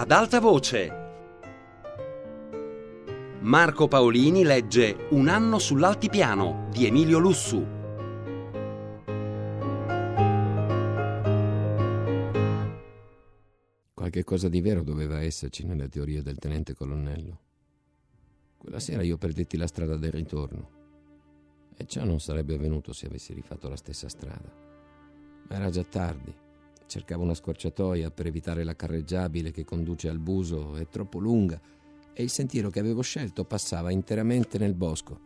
ad alta voce. Marco Paolini legge Un anno sull'altipiano di Emilio Lussu. Qualche cosa di vero doveva esserci nelle teorie del tenente colonnello. Quella sera io perdetti la strada del ritorno. E ciò non sarebbe avvenuto se avessi rifatto la stessa strada. Ma era già tardi Cercavo una scorciatoia per evitare la carreggiabile che conduce al Buso, è troppo lunga, e il sentiero che avevo scelto passava interamente nel bosco,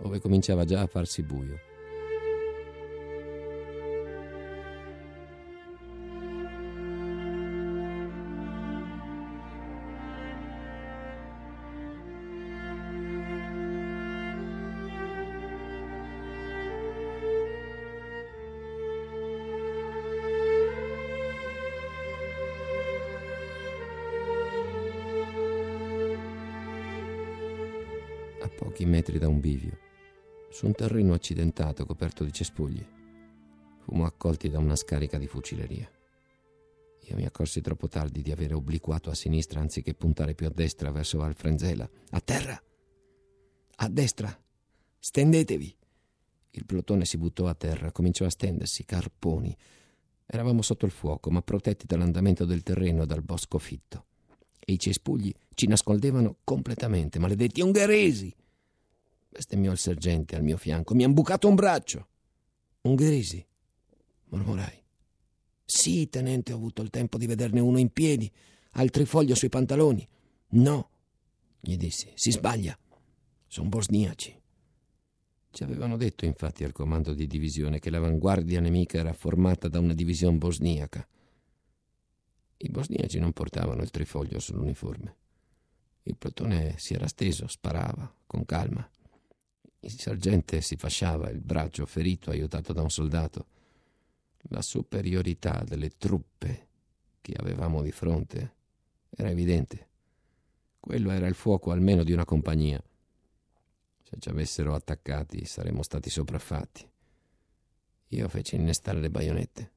dove cominciava già a farsi buio. Metri da un bivio, su un terreno accidentato coperto di cespugli. Fummo accolti da una scarica di fucileria. Io mi accorsi troppo tardi di avere obliquato a sinistra anziché puntare più a destra verso Alfrenzela. A terra! A destra! Stendetevi! Il plotone si buttò a terra, cominciò a stendersi, carponi. Eravamo sotto il fuoco, ma protetti dall'andamento del terreno e dal bosco fitto. E i cespugli ci nascondevano completamente, maledetti ungheresi! Bestemmiò il sergente al mio fianco. Mi han bucato un braccio. Ungheresi, mormorai. Sì, tenente, ho avuto il tempo di vederne uno in piedi, altri foglio sui pantaloni. No, gli dissi, si sbaglia. Sono bosniaci. Ci avevano detto, infatti, al comando di divisione che l'avanguardia nemica era formata da una divisione bosniaca. I bosniaci non portavano il trifoglio sull'uniforme. Il plotone si era steso, sparava, con calma. Il sergente si fasciava il braccio ferito aiutato da un soldato. La superiorità delle truppe che avevamo di fronte era evidente. Quello era il fuoco almeno di una compagnia. Se ci avessero attaccati saremmo stati sopraffatti. Io feci innestare le baionette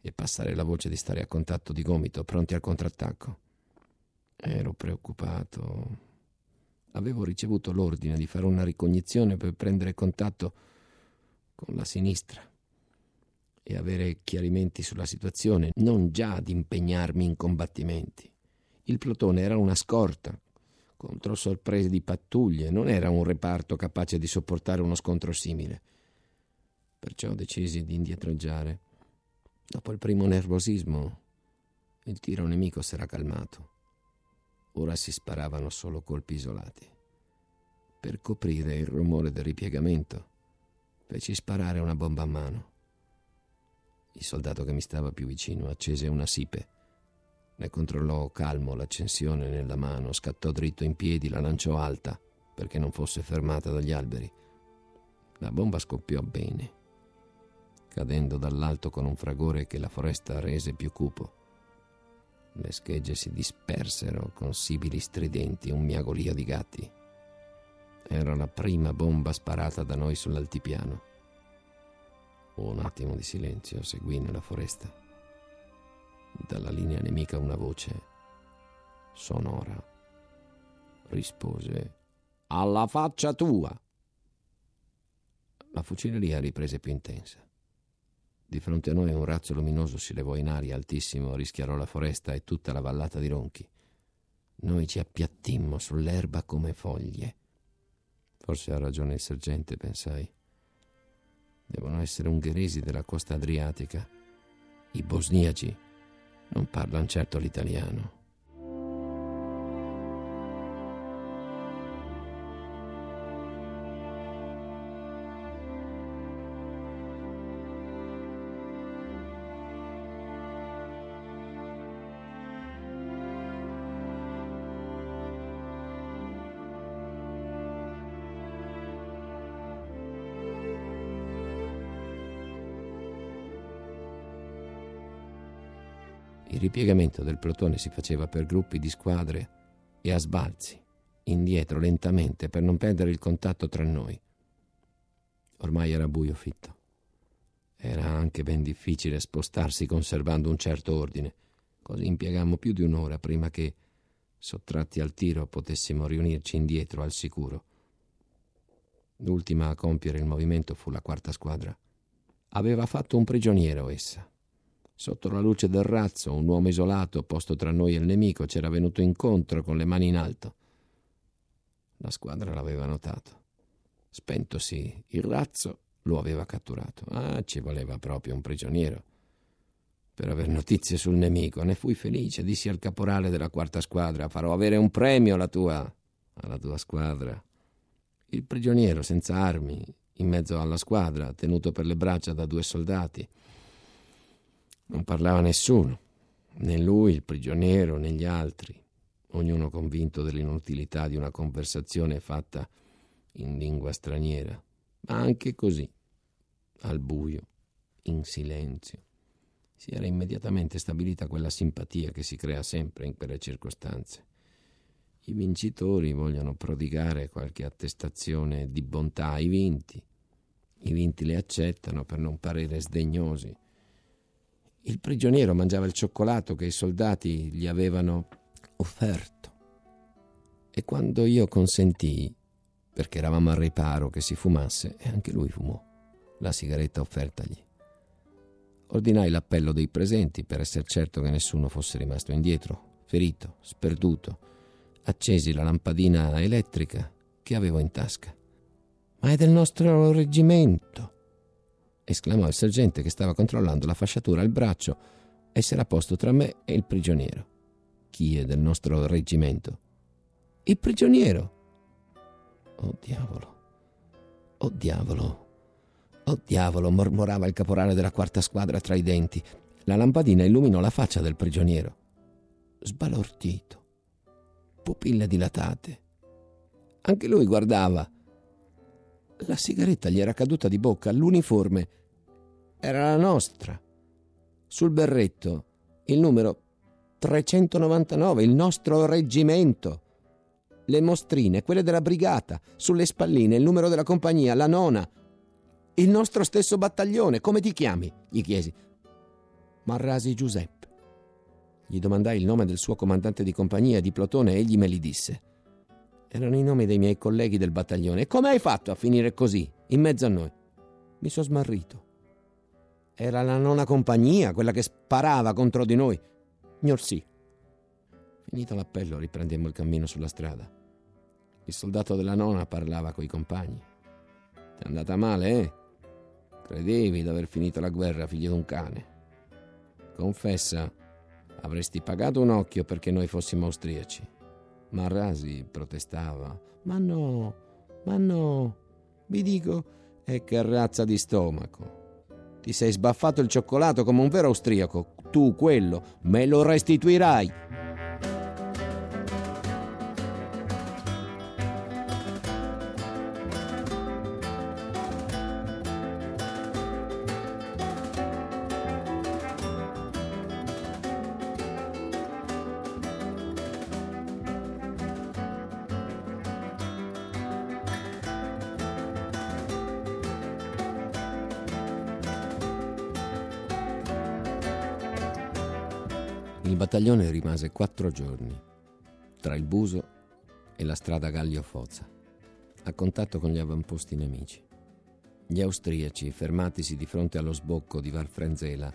e passare la voce di stare a contatto di gomito, pronti al contrattacco. Ero preoccupato avevo ricevuto l'ordine di fare una ricognizione per prendere contatto con la sinistra e avere chiarimenti sulla situazione, non già ad impegnarmi in combattimenti. Il plotone era una scorta contro sorprese di pattuglie, non era un reparto capace di sopportare uno scontro simile. Perciò decisi di indietreggiare. Dopo il primo nervosismo, il tiro nemico s'era calmato. Ora si sparavano solo colpi isolati. Per coprire il rumore del ripiegamento, feci sparare una bomba a mano. Il soldato che mi stava più vicino accese una sipe. Ne controllò calmo l'accensione nella mano, scattò dritto in piedi, la lanciò alta perché non fosse fermata dagli alberi. La bomba scoppiò bene, cadendo dall'alto con un fragore che la foresta rese più cupo. Le schegge si dispersero con sibili stridenti, un miagolio di gatti. Era la prima bomba sparata da noi sull'altipiano. Un attimo di silenzio seguì nella foresta. Dalla linea nemica una voce sonora rispose Alla faccia tua! La fucileria riprese più intensa. Di fronte a noi un razzo luminoso si levò in aria altissimo, rischiarò la foresta e tutta la vallata di ronchi. Noi ci appiattimmo sull'erba come foglie. Forse ha ragione il sergente, pensai. Devono essere ungheresi della costa adriatica. I bosniaci non parlano certo l'italiano. Il ripiegamento del plotone si faceva per gruppi di squadre e a sbalzi, indietro lentamente per non perdere il contatto tra noi. Ormai era buio fitto. Era anche ben difficile spostarsi conservando un certo ordine, Così impiegammo più di un'ora prima che, sottratti al tiro, potessimo riunirci indietro al sicuro. L'ultima a compiere il movimento fu la quarta squadra. Aveva fatto un prigioniero essa. Sotto la luce del razzo, un uomo isolato, posto tra noi e il nemico, c'era venuto incontro con le mani in alto. La squadra l'aveva notato. Spentosi il razzo, lo aveva catturato. Ah, ci voleva proprio un prigioniero. Per aver notizie sul nemico, ne fui felice. Dissi al caporale della quarta squadra: Farò avere un premio alla tua. alla tua squadra. Il prigioniero senza armi, in mezzo alla squadra, tenuto per le braccia da due soldati. Non parlava nessuno, né lui, il prigioniero, né gli altri, ognuno convinto dell'inutilità di una conversazione fatta in lingua straniera, ma anche così, al buio, in silenzio. Si era immediatamente stabilita quella simpatia che si crea sempre in quelle circostanze. I vincitori vogliono prodigare qualche attestazione di bontà ai vinti. I vinti le accettano per non parere sdegnosi. Il prigioniero mangiava il cioccolato che i soldati gli avevano offerto. E quando io consentii, perché eravamo al riparo che si fumasse, e anche lui fumò la sigaretta offertagli. Ordinai l'appello dei presenti per essere certo che nessuno fosse rimasto indietro, ferito, sperduto accesi la lampadina elettrica che avevo in tasca. Ma è del nostro reggimento! Esclamò il sergente che stava controllando la fasciatura al braccio e s'era posto tra me e il prigioniero. Chi è del nostro reggimento? Il prigioniero. Oh diavolo. Oh diavolo. Oh diavolo, mormorava il caporale della quarta squadra tra i denti. La lampadina illuminò la faccia del prigioniero. Sbalordito pupille dilatate. Anche lui guardava. La sigaretta gli era caduta di bocca, l'uniforme era la nostra. Sul berretto il numero 399, il nostro reggimento. Le mostrine, quelle della brigata, sulle spalline il numero della compagnia, la nona. Il nostro stesso battaglione, come ti chiami? gli chiesi. Marrasi Giuseppe. Gli domandai il nome del suo comandante di compagnia di plotone e egli me li disse. Erano i nomi dei miei colleghi del battaglione. E come hai fatto a finire così, in mezzo a noi? Mi sono smarrito. Era la nona compagnia, quella che sparava contro di noi. Signor sì. Finito l'appello, riprendemmo il cammino sulla strada. Il soldato della nona parlava coi compagni. Ti è andata male, eh? Credevi d'aver finito la guerra, figlio d'un cane. Confessa Avresti pagato un occhio perché noi fossimo austriaci. Ma Rasi protestava. Ma no, ma no. Vi dico, e che razza di stomaco. Ti sei sbaffato il cioccolato come un vero austriaco. Tu quello me lo restituirai. Battaglione rimase quattro giorni tra il Buso e la strada Gallio-Foza, a contatto con gli avamposti nemici. Gli austriaci, fermatisi di fronte allo sbocco di Valfrenzela,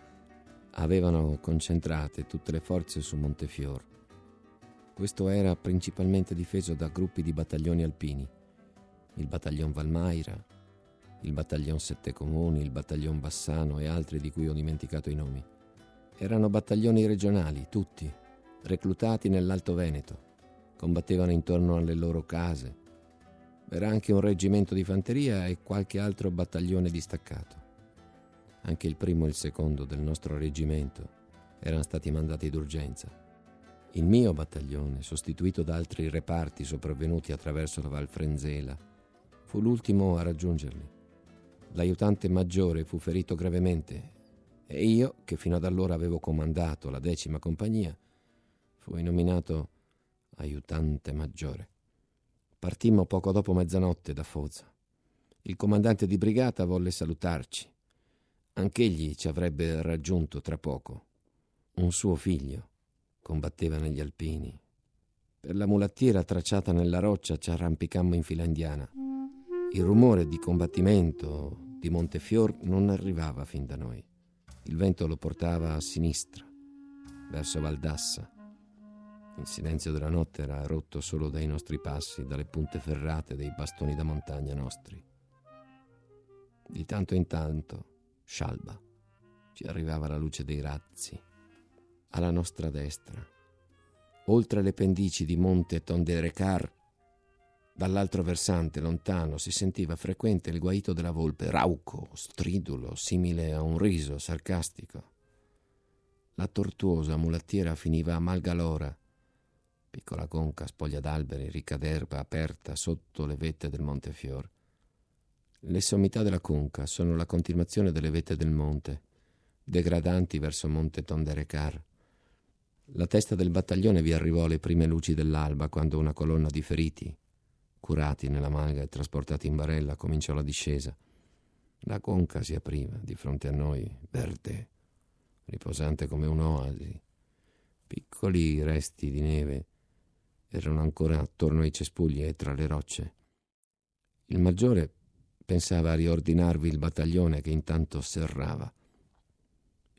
avevano concentrate tutte le forze su Montefior. Questo era principalmente difeso da gruppi di battaglioni alpini, il battaglion Valmaira, il battaglion Sette Comuni, il battaglion Bassano e altri di cui ho dimenticato i nomi. Erano battaglioni regionali, tutti, reclutati nell'Alto Veneto. Combattevano intorno alle loro case. Era anche un reggimento di fanteria e qualche altro battaglione distaccato. Anche il primo e il secondo del nostro reggimento erano stati mandati d'urgenza. Il mio battaglione, sostituito da altri reparti sopravvenuti attraverso la Val Frenzela, fu l'ultimo a raggiungerli. L'aiutante maggiore fu ferito gravemente e io, che fino ad allora avevo comandato la decima compagnia, fui nominato aiutante maggiore. Partimmo poco dopo mezzanotte da Foza. Il comandante di brigata volle salutarci. Anch'egli ci avrebbe raggiunto tra poco. Un suo figlio, combatteva negli alpini. Per la mulattiera tracciata nella roccia ci arrampicammo in fila indiana. Il rumore di combattimento di Montefior non arrivava fin da noi. Il vento lo portava a sinistra, verso Valdassa. Il silenzio della notte era rotto solo dai nostri passi, dalle punte ferrate dei bastoni da montagna nostri. Di tanto in tanto, scialba, ci arrivava la luce dei razzi. Alla nostra destra, oltre le pendici di Monte Tonderecar, dall'altro versante, lontano, si sentiva frequente il guaito della volpe, rauco, stridulo, simile a un riso sarcastico. La tortuosa mulattiera finiva a Malgalora, piccola conca spoglia d'alberi, ricca d'erba aperta sotto le vette del Montefior. Le sommità della conca sono la continuazione delle vette del monte, degradanti verso Monte Tonderecar. La testa del battaglione vi arrivò alle prime luci dell'alba quando una colonna di feriti, curati nella malga e trasportati in barella, cominciò la discesa. La conca si apriva di fronte a noi, verde, riposante come un'oasi. Piccoli resti di neve erano ancora attorno ai cespugli e tra le rocce. Il maggiore pensava a riordinarvi il battaglione che intanto serrava.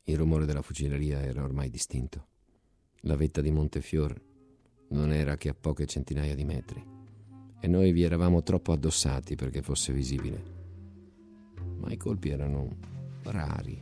Il rumore della fucileria era ormai distinto. La vetta di Montefior non era che a poche centinaia di metri e noi vi eravamo troppo addossati perché fosse visibile. Ma i colpi erano rari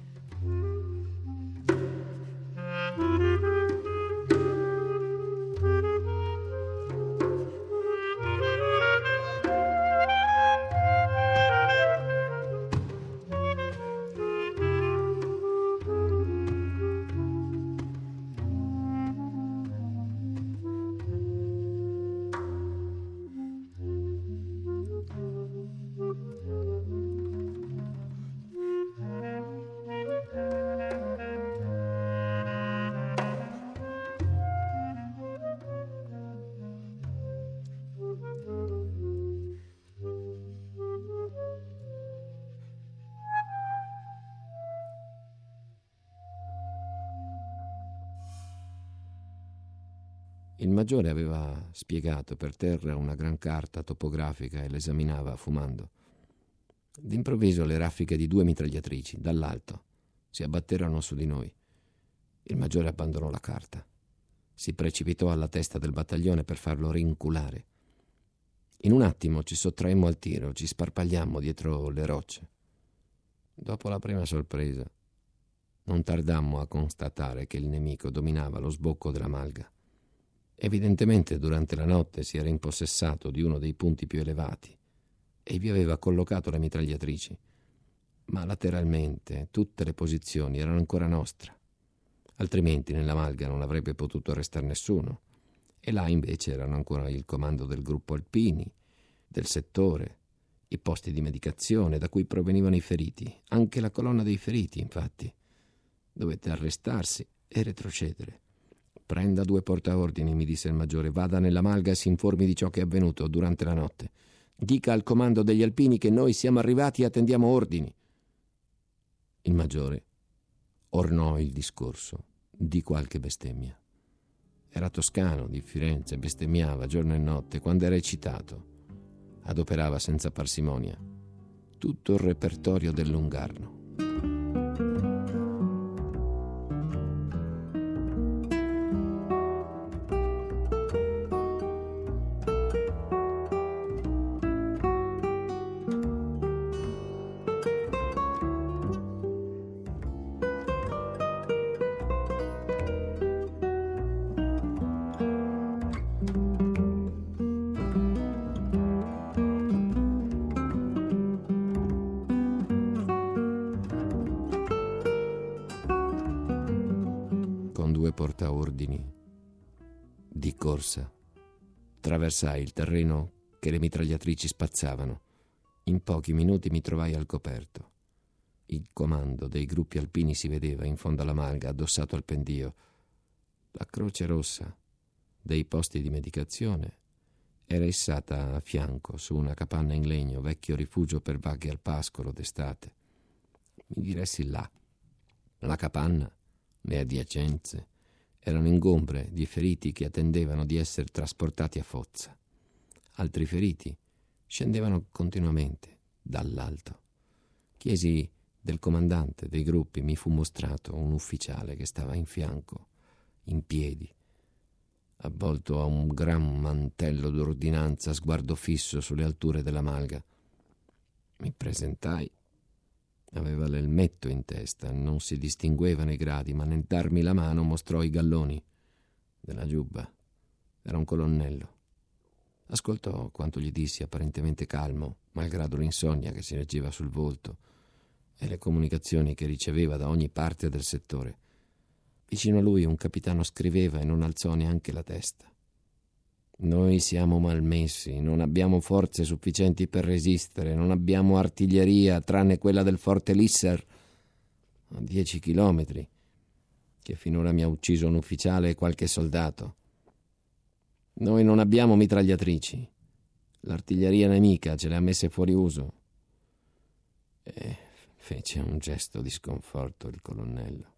Il maggiore aveva spiegato per terra una gran carta topografica e l'esaminava fumando. D'improvviso le raffiche di due mitragliatrici, dall'alto, si abbatterono su di noi. Il maggiore abbandonò la carta. Si precipitò alla testa del battaglione per farlo rinculare. In un attimo ci sottraemmo al tiro, ci sparpagliammo dietro le rocce. Dopo la prima sorpresa, non tardammo a constatare che il nemico dominava lo sbocco della malga. Evidentemente durante la notte si era impossessato di uno dei punti più elevati e vi aveva collocato le mitragliatrici. Ma lateralmente tutte le posizioni erano ancora nostre. Altrimenti nella malga non avrebbe potuto restare nessuno. E là invece erano ancora il comando del gruppo alpini, del settore, i posti di medicazione da cui provenivano i feriti, anche la colonna dei feriti, infatti. Dovette arrestarsi e retrocedere. Prenda due portaordini, mi disse il maggiore, vada nella malga e si informi di ciò che è avvenuto durante la notte. Dica al comando degli alpini che noi siamo arrivati e attendiamo ordini. Il maggiore ornò il discorso di qualche bestemmia. Era toscano di Firenze, bestemmiava giorno e notte, quando era eccitato. Adoperava senza parsimonia tutto il repertorio dell'ungarno. portaordini di corsa. Traversai il terreno che le mitragliatrici spazzavano. In pochi minuti mi trovai al coperto. Il comando dei gruppi alpini si vedeva in fondo alla malga, addossato al pendio. La croce rossa dei posti di medicazione era issata a fianco su una capanna in legno, vecchio rifugio per vaghe al pascolo d'estate. Mi diressi là. La capanna, le adiacenze, Erano ingombre di feriti che attendevano di essere trasportati a Foggia. Altri feriti scendevano continuamente dall'alto. Chiesi del comandante dei gruppi, mi fu mostrato un ufficiale che stava in fianco, in piedi, avvolto a un gran mantello d'ordinanza, sguardo fisso sulle alture della malga. Mi presentai. Aveva l'elmetto in testa, non si distinguevano i gradi, ma nel darmi la mano mostrò i galloni della giubba. Era un colonnello. Ascoltò quanto gli dissi, apparentemente calmo, malgrado l'insonnia che si leggeva sul volto e le comunicazioni che riceveva da ogni parte del settore. Vicino a lui un capitano scriveva e non alzò neanche la testa. Noi siamo malmessi, non abbiamo forze sufficienti per resistere, non abbiamo artiglieria tranne quella del forte Lisser a dieci chilometri, che finora mi ha ucciso un ufficiale e qualche soldato. Noi non abbiamo mitragliatrici. L'artiglieria nemica ce le ha messe fuori uso. E fece un gesto di sconforto il colonnello.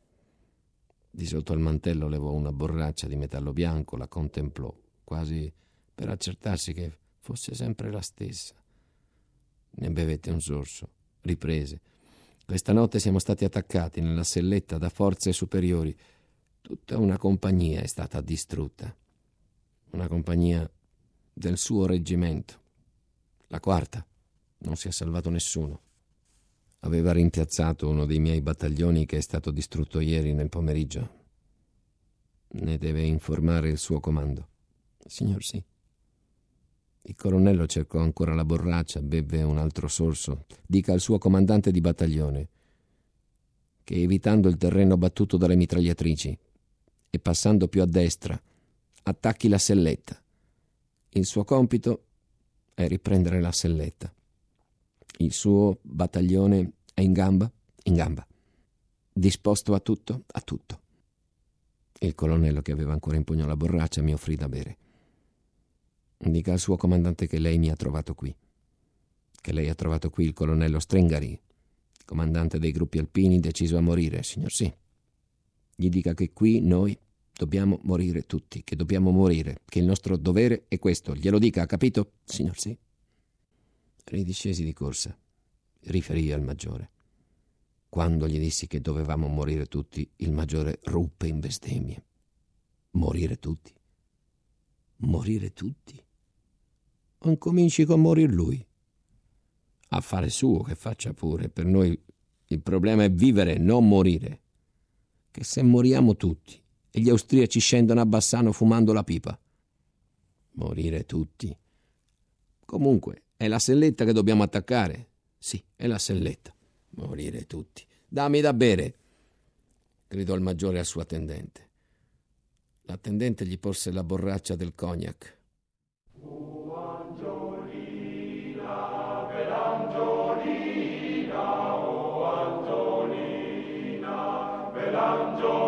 Di sotto al mantello levò una borraccia di metallo bianco, la contemplò, quasi per accertarsi che fosse sempre la stessa. Ne bevette un sorso, riprese. Questa notte siamo stati attaccati nella selletta da forze superiori. Tutta una compagnia è stata distrutta una compagnia del suo reggimento. La quarta. Non si è salvato nessuno. Aveva rimpiazzato uno dei miei battaglioni che è stato distrutto ieri nel pomeriggio. Ne deve informare il suo comando. Signor sì. Il colonnello cercò ancora la borraccia, beve un altro sorso. Dica al suo comandante di battaglione che evitando il terreno battuto dalle mitragliatrici e passando più a destra attacchi la selletta. Il suo compito è riprendere la selletta. Il suo battaglione è in gamba? In gamba. Disposto a tutto? A tutto. Il colonnello che aveva ancora in pugno la borraccia mi offrì da bere. Dica al suo comandante che lei mi ha trovato qui. Che lei ha trovato qui il colonnello Strengari, comandante dei gruppi alpini deciso a morire, signor sì. Gli dica che qui noi Dobbiamo morire tutti, che dobbiamo morire, che il nostro dovere è questo. Glielo dica, ha capito? Signor sì. Ridiscesi di corsa. Riferii al maggiore. Quando gli dissi che dovevamo morire tutti, il maggiore ruppe in bestemmie. Morire tutti? Morire tutti? O cominci con morir lui? Affare suo che faccia pure. Per noi il problema è vivere, non morire. Che se moriamo tutti, e gli austriaci scendono a Bassano fumando la pipa. Morire tutti. Comunque, è la selletta che dobbiamo attaccare. Sì, è la selletta. Morire tutti. Dammi da bere, gridò il maggiore al suo attendente. L'attendente gli porse la borraccia del cognac. canto